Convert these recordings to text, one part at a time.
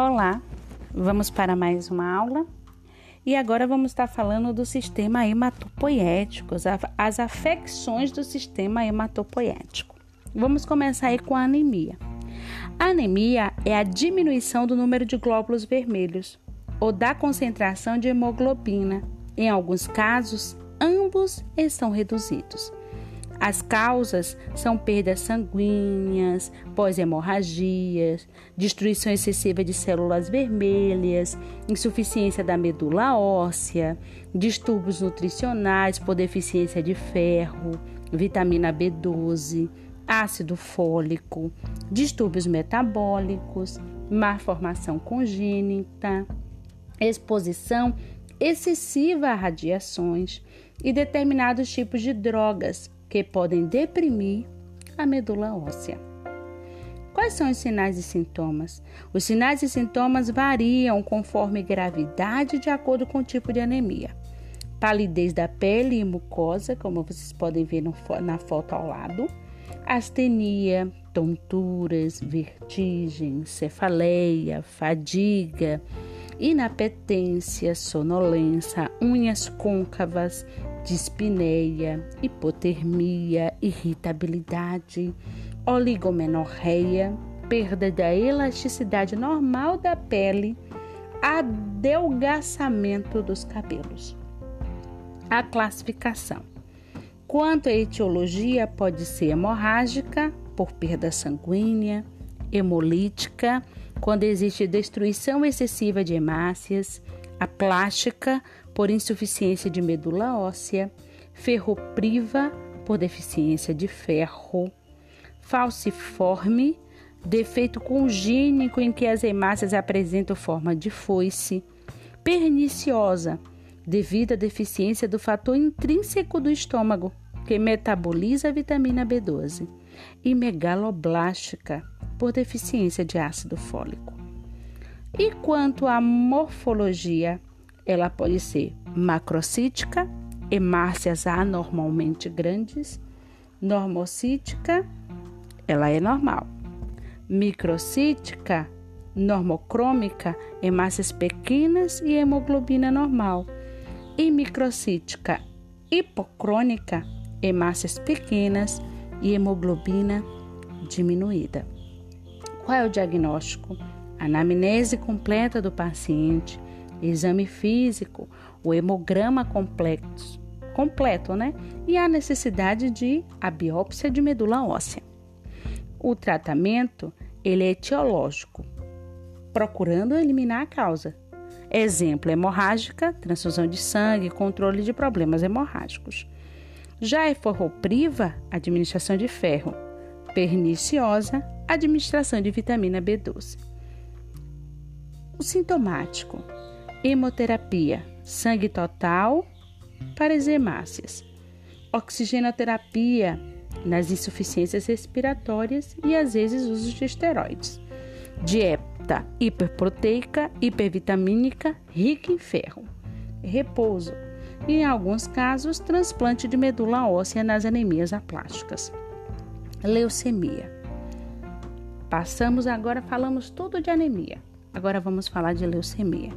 Olá, vamos para mais uma aula e agora vamos estar falando do sistema hematopoético, as afecções do sistema hematopoético. Vamos começar aí com a anemia. A anemia é a diminuição do número de glóbulos vermelhos ou da concentração de hemoglobina. Em alguns casos, ambos estão reduzidos. As causas são perdas sanguíneas, pós-hemorragias, destruição excessiva de células vermelhas, insuficiência da medula óssea, distúrbios nutricionais por deficiência de ferro, vitamina B12, ácido fólico, distúrbios metabólicos, má formação congênita, exposição excessiva a radiações e determinados tipos de drogas que podem deprimir a medula óssea. Quais são os sinais e sintomas? Os sinais e sintomas variam conforme gravidade de acordo com o tipo de anemia. Palidez da pele e mucosa, como vocês podem ver na foto ao lado. Astenia, tonturas, vertigem, cefaleia, fadiga, inapetência, sonolência, unhas côncavas, dispneia, hipotermia, irritabilidade, oligomenorreia, perda da elasticidade normal da pele, adelgaçamento dos cabelos. A classificação. Quanto à etiologia, pode ser hemorrágica, por perda sanguínea, hemolítica, quando existe destruição excessiva de hemácias, a plástica, por insuficiência de medula óssea, ferropriva por deficiência de ferro, falciforme, defeito congênico em que as hemácias apresentam forma de foice, perniciosa, devido à deficiência do fator intrínseco do estômago, que metaboliza a vitamina B12, e megaloblástica, por deficiência de ácido fólico. E quanto à morfologia, ela pode ser macrocítica, hemácias anormalmente grandes, normocítica, ela é normal. Microcítica, normocrômica, hemácias pequenas e hemoglobina normal. E microcítica hipocrônica, hemácias pequenas e hemoglobina diminuída. Qual é o diagnóstico? Anamnese completa do paciente, exame físico, o hemograma complexo, completo, né? E a necessidade de a biópsia de medula óssea. O tratamento, ele é etiológico, procurando eliminar a causa. Exemplo, hemorrágica, transfusão de sangue, controle de problemas hemorrágicos. Já é forropriva, administração de ferro. Perniciosa, administração de vitamina B12. O sintomático: hemoterapia, sangue total para as hemácias, oxigenoterapia nas insuficiências respiratórias e às vezes uso de esteroides. Dieta hiperproteica, hipervitamínica, rica em ferro. Repouso. E, em alguns casos, transplante de medula óssea nas anemias aplásticas. Leucemia. Passamos agora, falamos tudo de anemia. Agora vamos falar de leucemia.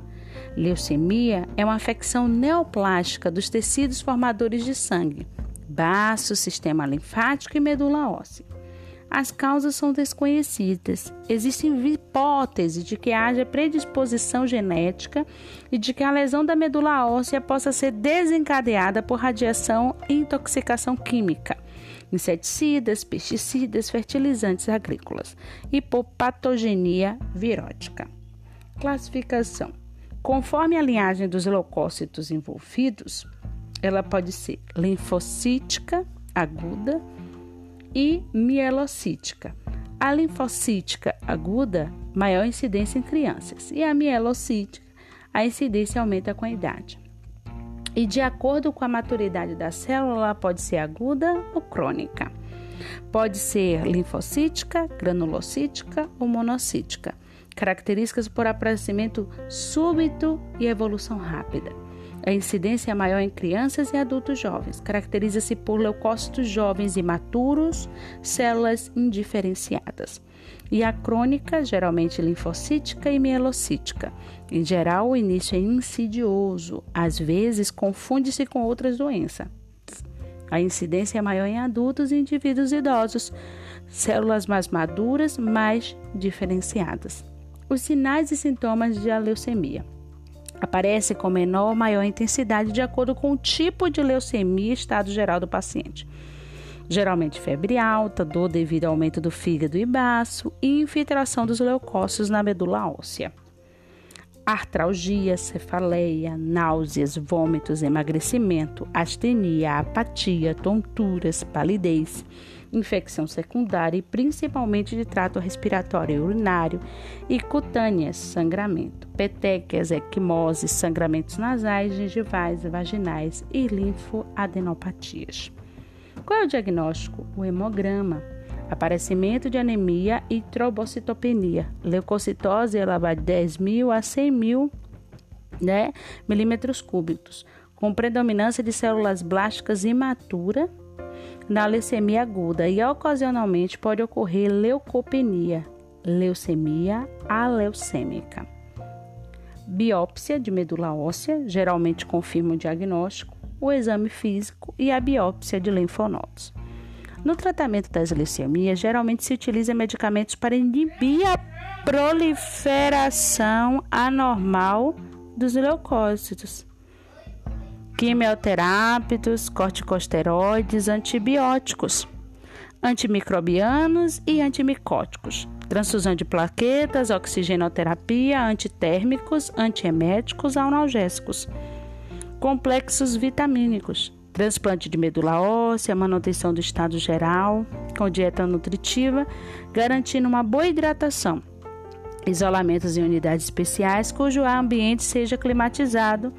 Leucemia é uma afecção neoplástica dos tecidos formadores de sangue, baço, sistema linfático e medula óssea. As causas são desconhecidas. Existe hipótese de que haja predisposição genética e de que a lesão da medula óssea possa ser desencadeada por radiação e intoxicação química, inseticidas, pesticidas, fertilizantes agrícolas e por patogenia virótica. Classificação: conforme a linhagem dos leucócitos envolvidos, ela pode ser linfocítica aguda e mielocítica. A linfocítica aguda, maior incidência em crianças, e a mielocítica, a incidência aumenta com a idade. E de acordo com a maturidade da célula, ela pode ser aguda ou crônica. Pode ser linfocítica, granulocítica ou monocítica características por aparecimento súbito e evolução rápida. A incidência é maior em crianças e adultos jovens. Caracteriza-se por leucócitos jovens imaturos, células indiferenciadas. e a crônica, geralmente linfocítica e mielocítica. Em geral, o início é insidioso, às vezes confunde-se com outras doenças. A incidência é maior em adultos e indivíduos idosos, células mais maduras, mais diferenciadas. Os sinais e sintomas de leucemia aparecem com menor ou maior intensidade de acordo com o tipo de leucemia e estado geral do paciente geralmente febre alta, dor devido ao aumento do fígado e baço e infiltração dos leucócitos na medula óssea. Artralgia, cefaleia, náuseas, vômitos, emagrecimento, astenia, apatia, tonturas, palidez, infecção secundária e principalmente de trato respiratório e urinário e cutâneas, sangramento, petequias, equimose, sangramentos nasais, gengivais, vaginais e linfoadenopatias. Qual é o diagnóstico? O hemograma. Aparecimento de anemia e trombocitopenia. Leucocitose elevada de 10 mil a 100 mil né, milímetros cúbicos, com predominância de células blásticas imatura na leucemia aguda e ocasionalmente pode ocorrer leucopenia, leucemia aleucêmica. Biópsia de medula óssea geralmente confirma o diagnóstico o exame físico e a biópsia de linfonodos. No tratamento das leucemias, geralmente se utiliza medicamentos para inibir a proliferação anormal dos leucócitos. Quimioterápicos, corticosteroides, antibióticos, antimicrobianos e antimicóticos, transfusão de plaquetas, oxigenoterapia, antitérmicos, antieméticos, analgésicos. Complexos vitamínicos, transplante de medula óssea, manutenção do estado geral, com dieta nutritiva, garantindo uma boa hidratação, isolamentos em unidades especiais cujo ambiente seja climatizado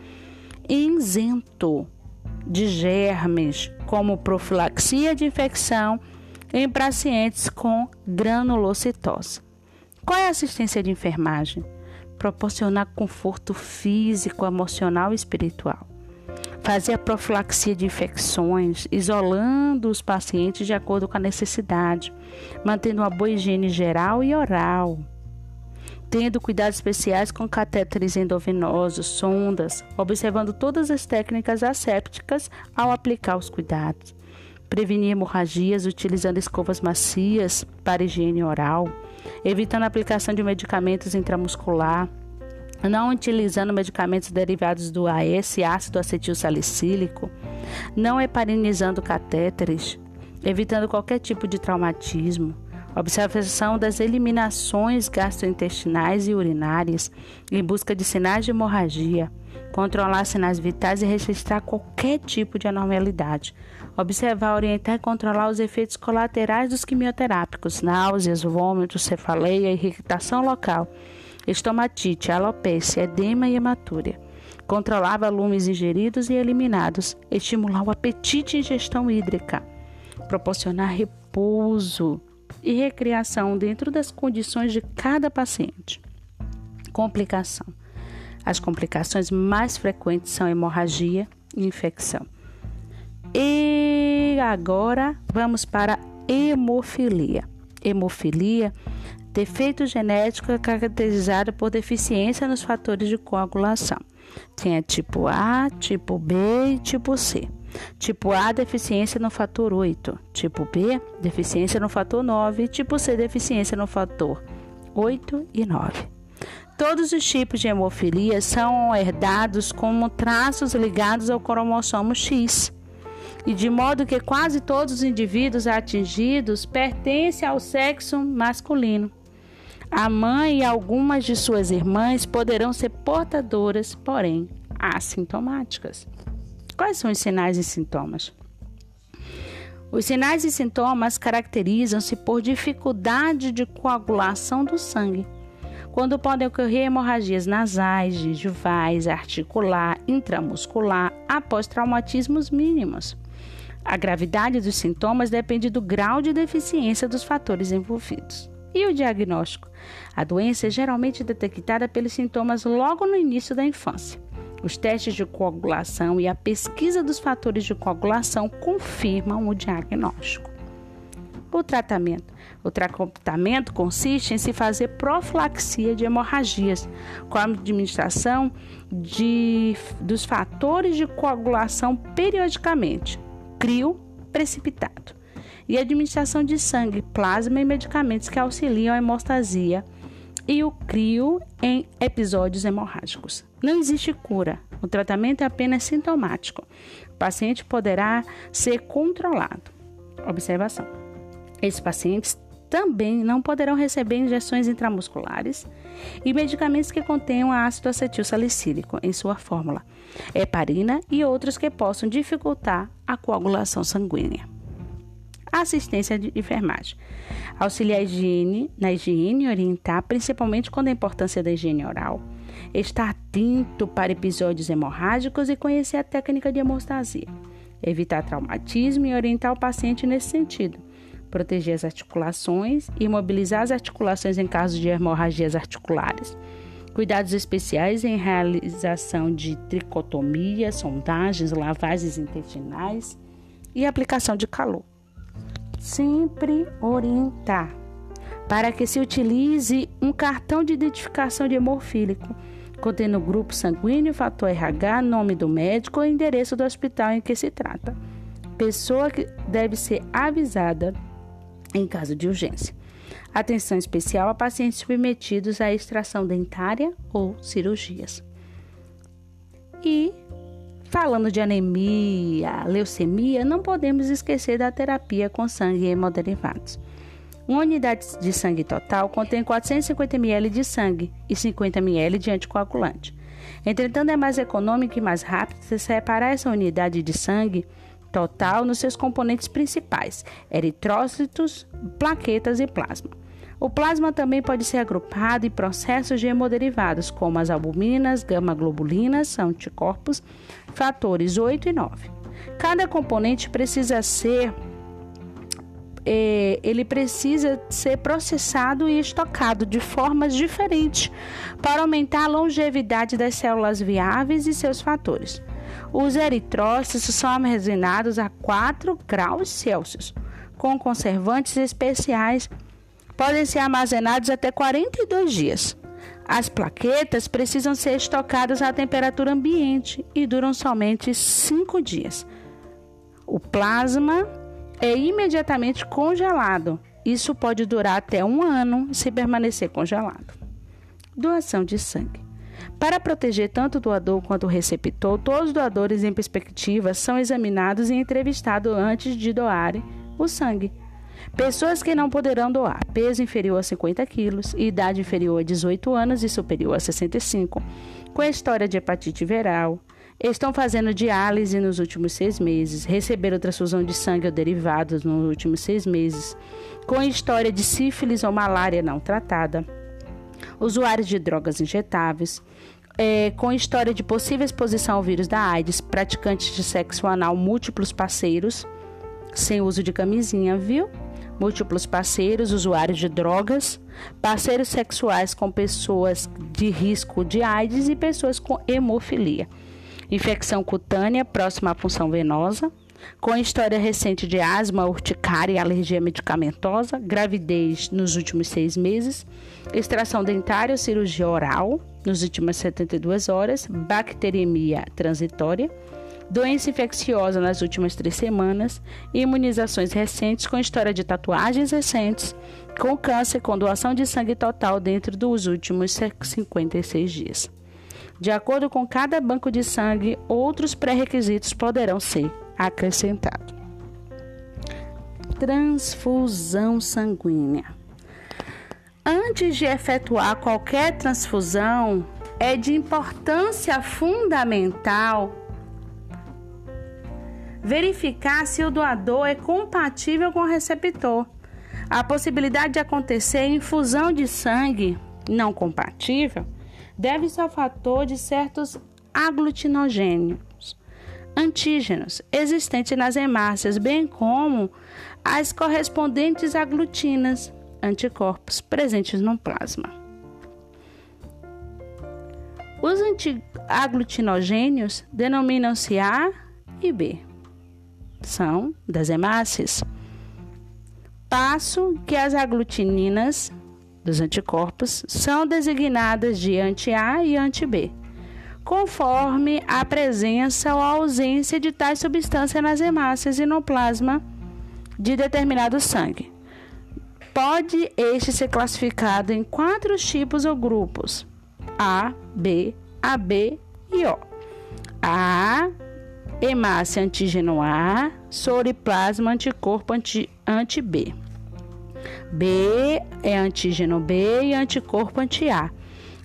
e isento de germes, como profilaxia de infecção em pacientes com granulocitose. Qual é a assistência de enfermagem? Proporcionar conforto físico, emocional e espiritual fazer a profilaxia de infecções, isolando os pacientes de acordo com a necessidade, mantendo uma boa higiene geral e oral, tendo cuidados especiais com catéteres endovenosos, sondas, observando todas as técnicas assépticas ao aplicar os cuidados. Prevenir hemorragias utilizando escovas macias para higiene oral, evitando a aplicação de medicamentos intramuscular, não utilizando medicamentos derivados do AS, ácido acetil salicílico, não heparinizando catéteres, evitando qualquer tipo de traumatismo, observação das eliminações gastrointestinais e urinárias em busca de sinais de hemorragia, controlar sinais vitais e registrar qualquer tipo de anormalidade, observar, orientar e controlar os efeitos colaterais dos quimioterápicos, náuseas, vômitos, cefaleia, irritação local estomatite, alopecia, edema e hematúria. Controlar volumes ingeridos e eliminados, estimular o apetite e ingestão hídrica, proporcionar repouso e recreação dentro das condições de cada paciente. Complicação. As complicações mais frequentes são hemorragia e infecção. E agora vamos para hemofilia. Hemofilia Defeito genético é caracterizado por deficiência nos fatores de coagulação. Tem a tipo A, tipo B e tipo C. Tipo A, deficiência no fator 8. Tipo B, deficiência no fator 9. E tipo C, deficiência no fator 8 e 9. Todos os tipos de hemofilia são herdados como traços ligados ao cromossomo X. E de modo que quase todos os indivíduos atingidos pertencem ao sexo masculino. A mãe e algumas de suas irmãs poderão ser portadoras, porém assintomáticas. Quais são os sinais e sintomas? Os sinais e sintomas caracterizam-se por dificuldade de coagulação do sangue, quando podem ocorrer hemorragias nasais, gengivais, articular, intramuscular, após traumatismos mínimos. A gravidade dos sintomas depende do grau de deficiência dos fatores envolvidos. E o diagnóstico? A doença é geralmente detectada pelos sintomas logo no início da infância. Os testes de coagulação e a pesquisa dos fatores de coagulação confirmam o diagnóstico. O tratamento. O tratamento consiste em se fazer profilaxia de hemorragias, com a administração de, dos fatores de coagulação periodicamente, crio precipitado, e administração de sangue, plasma e medicamentos que auxiliam a hemostasia e o crio em episódios hemorrágicos. Não existe cura, o tratamento é apenas sintomático. O paciente poderá ser controlado. Observação: esses pacientes também não poderão receber injeções intramusculares e medicamentos que contenham ácido acetil salicílico em sua fórmula, heparina e outros que possam dificultar a coagulação sanguínea. Assistência de enfermagem. Auxiliar a higiene, na higiene orientar, principalmente quando a importância da higiene oral. Estar atento para episódios hemorrágicos e conhecer a técnica de hemostasia. Evitar traumatismo e orientar o paciente nesse sentido proteger as articulações e imobilizar as articulações em caso de hemorragias articulares. Cuidados especiais em realização de tricotomia, sondagens, lavagens intestinais e aplicação de calor. Sempre orientar para que se utilize um cartão de identificação de hemofílico contendo grupo sanguíneo, fator RH, nome do médico e endereço do hospital em que se trata. Pessoa que deve ser avisada em caso de urgência. Atenção especial a pacientes submetidos à extração dentária ou cirurgias. E falando de anemia, leucemia, não podemos esquecer da terapia com sangue e hemoderivados. Uma unidade de sangue total contém 450 ml de sangue e 50 ml de anticoagulante. Entretanto, é mais econômico e mais rápido separar essa unidade de sangue total nos seus componentes principais: eritrócitos, plaquetas e plasma. O plasma também pode ser agrupado em processos de hemoderivados, como as albuminas, gama-globulinas, anticorpos, fatores 8 e 9. Cada componente precisa ser é, ele precisa ser processado e estocado de formas diferentes para aumentar a longevidade das células viáveis e seus fatores. Os eritrócitos são armazenados a 4 graus Celsius, com conservantes especiais. Podem ser armazenados até 42 dias. As plaquetas precisam ser estocadas à temperatura ambiente e duram somente 5 dias. O plasma é imediatamente congelado. Isso pode durar até um ano se permanecer congelado. Doação de sangue. Para proteger tanto o doador quanto o receptor, todos os doadores em perspectiva são examinados e entrevistados antes de doarem o sangue. Pessoas que não poderão doar peso inferior a 50 quilos, idade inferior a 18 anos e superior a 65, com história de hepatite viral, estão fazendo diálise nos últimos seis meses, receberam transfusão de sangue ou derivados nos últimos seis meses, com história de sífilis ou malária não tratada, usuários de drogas injetáveis, é, com história de possível exposição ao vírus da AIDS, praticantes de sexo anal múltiplos parceiros, sem uso de camisinha, viu? Múltiplos parceiros, usuários de drogas, parceiros sexuais com pessoas de risco de AIDS e pessoas com hemofilia. Infecção cutânea próxima à punção venosa, com história recente de asma, urticária e alergia medicamentosa, gravidez nos últimos seis meses, extração dentária ou cirurgia oral nos últimas 72 horas, bacteremia transitória, doença infecciosa nas últimas três semanas, imunizações recentes com história de tatuagens recentes, com câncer com doação de sangue total dentro dos últimos 56 dias. De acordo com cada banco de sangue, outros pré-requisitos poderão ser acrescentado. Transfusão sanguínea. Antes de efetuar qualquer transfusão, é de importância fundamental verificar se o doador é compatível com o receptor. A possibilidade de acontecer infusão de sangue não compatível deve-se ao fator de certos aglutinogênios antígenos existentes nas hemácias, bem como as correspondentes aglutinas, anticorpos presentes no plasma. Os aglutinogênios denominam-se A e B. São das hemácias. passo que as aglutininas dos anticorpos são designadas de anti-A e anti-B, conforme a presença ou a ausência de tais substâncias nas hemácias e no plasma de determinado sangue. Pode este ser classificado em quatro tipos ou grupos: A, B, AB e O. A, hemácia antígeno A, soro e plasma anticorpo anti-B. Anti B é antígeno B e anticorpo anti-A.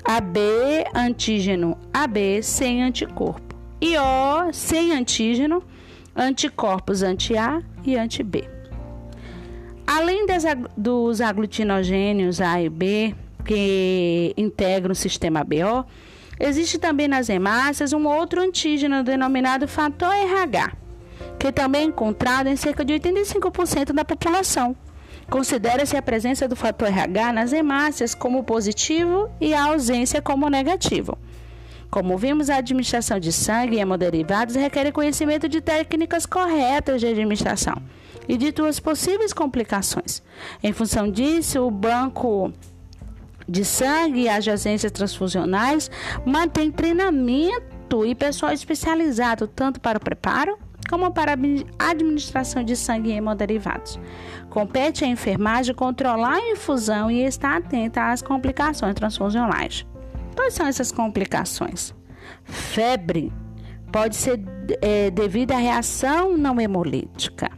AB, antígeno AB sem anticorpo. E O, sem antígeno, anticorpos anti-A e anti-B. Além das, dos aglutinogênios A e B, que integram o sistema BO, existe também nas hemácias um outro antígeno denominado fator RH, que também é encontrado em cerca de 85% da população. Considera-se a presença do fator RH nas hemácias como positivo e a ausência como negativo. Como vimos, a administração de sangue e hemoderivados requer conhecimento de técnicas corretas de administração e de suas possíveis complicações. Em função disso, o banco de sangue e as agências transfusionais mantém treinamento e pessoal especializado tanto para o preparo como para a administração de sangue e hemoderivados. Compete à enfermagem controlar a infusão e estar atenta às complicações transfusionais. Quais são essas complicações? Febre pode ser é, devido à reação não hemolítica,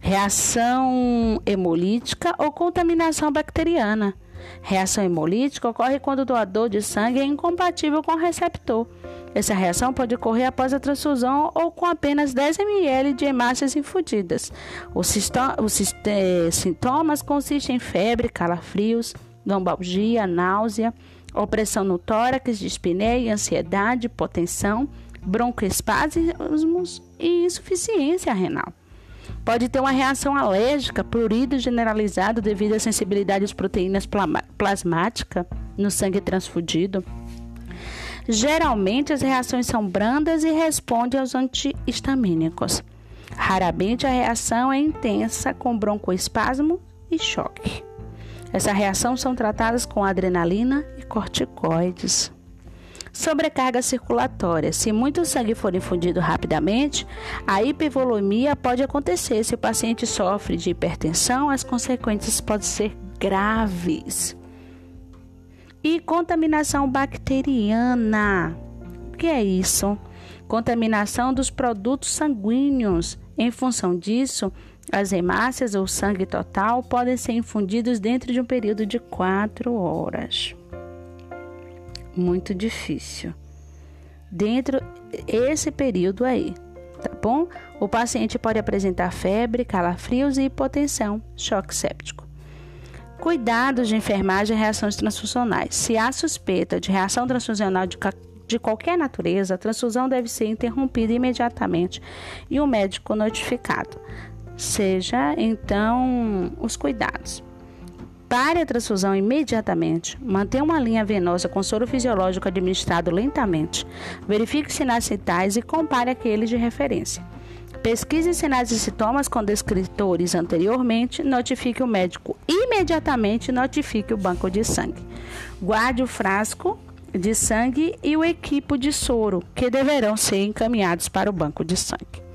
reação hemolítica ou contaminação bacteriana. Reação hemolítica ocorre quando o doador de sangue é incompatível com o receptor essa reação pode ocorrer após a transfusão ou com apenas 10 ml de hemácias infundidas. Os, eh, sintomas consistem em febre, calafrios, lombalgia, náusea, opressão no tórax, dispneia, ansiedade, hipotensão, broncoespasmos e insuficiência renal. Pode ter uma reação alérgica, prurido generalizado devido à sensibilidade às proteínas plasmáticas no sangue transfundido. Geralmente as reações são brandas e respondem aos antihistamínicos. Raramente a reação é intensa com broncoespasmo e choque. Essa reação são tratadas com adrenalina e corticoides. Sobrecarga circulatória. Se muito sangue for infundido rapidamente, a hipervolemia pode acontecer. Se o paciente sofre de hipertensão, as consequências podem ser graves. E contaminação bacteriana. O que é isso? Contaminação dos produtos sanguíneos. Em função disso, as hemácias ou sangue total podem ser infundidos dentro de um período de quatro horas. Muito difícil. Dentro esse período aí, tá bom? O paciente pode apresentar febre, calafrios e hipotensão, choque séptico. Cuidados de enfermagem e reações transfusionais. Se há suspeita de reação transfusional de, de qualquer natureza, a transfusão deve ser interrompida imediatamente e o médico notificado. Seja então os cuidados. Pare a transfusão imediatamente. Mantenha uma linha venosa com soro fisiológico administrado lentamente. Verifique sinais vitais e compare aqueles de referência. Pesquise sinais e sintomas com descritores anteriormente, notifique o médico imediatamente, notifique o banco de sangue. Guarde o frasco de sangue e o equipo de soro, que deverão ser encaminhados para o banco de sangue.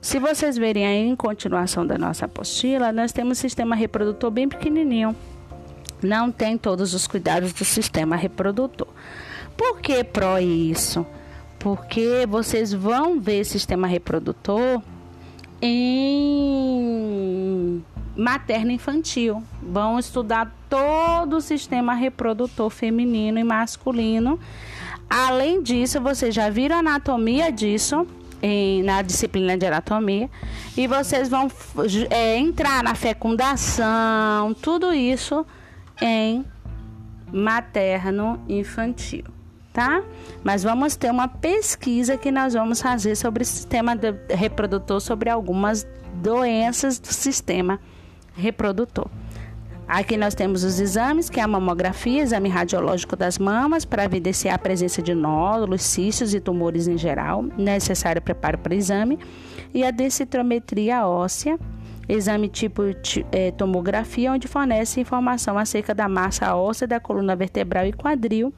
Se vocês verem aí em continuação da nossa apostila, nós temos um sistema reprodutor bem pequenininho. Não tem todos os cuidados do sistema reprodutor. Por que pró isso? porque vocês vão ver sistema reprodutor em materno infantil. Vão estudar todo o sistema reprodutor feminino e masculino. Além disso, vocês já viram a anatomia disso em, na disciplina de anatomia e vocês vão é, entrar na fecundação, tudo isso em materno infantil tá? Mas vamos ter uma pesquisa que nós vamos fazer sobre o sistema reprodutor, sobre algumas doenças do sistema reprodutor. Aqui nós temos os exames, que é a mamografia, exame radiológico das mamas, para evidenciar a presença de nódulos, cistos e tumores em geral, necessário preparo para o exame, e a densitometria óssea, Exame tipo é, tomografia, onde fornece informação acerca da massa óssea da coluna vertebral e quadril.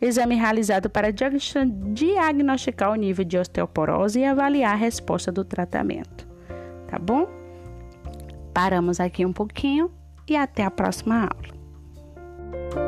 Exame realizado para diagnosticar o nível de osteoporose e avaliar a resposta do tratamento. Tá bom? Paramos aqui um pouquinho e até a próxima aula.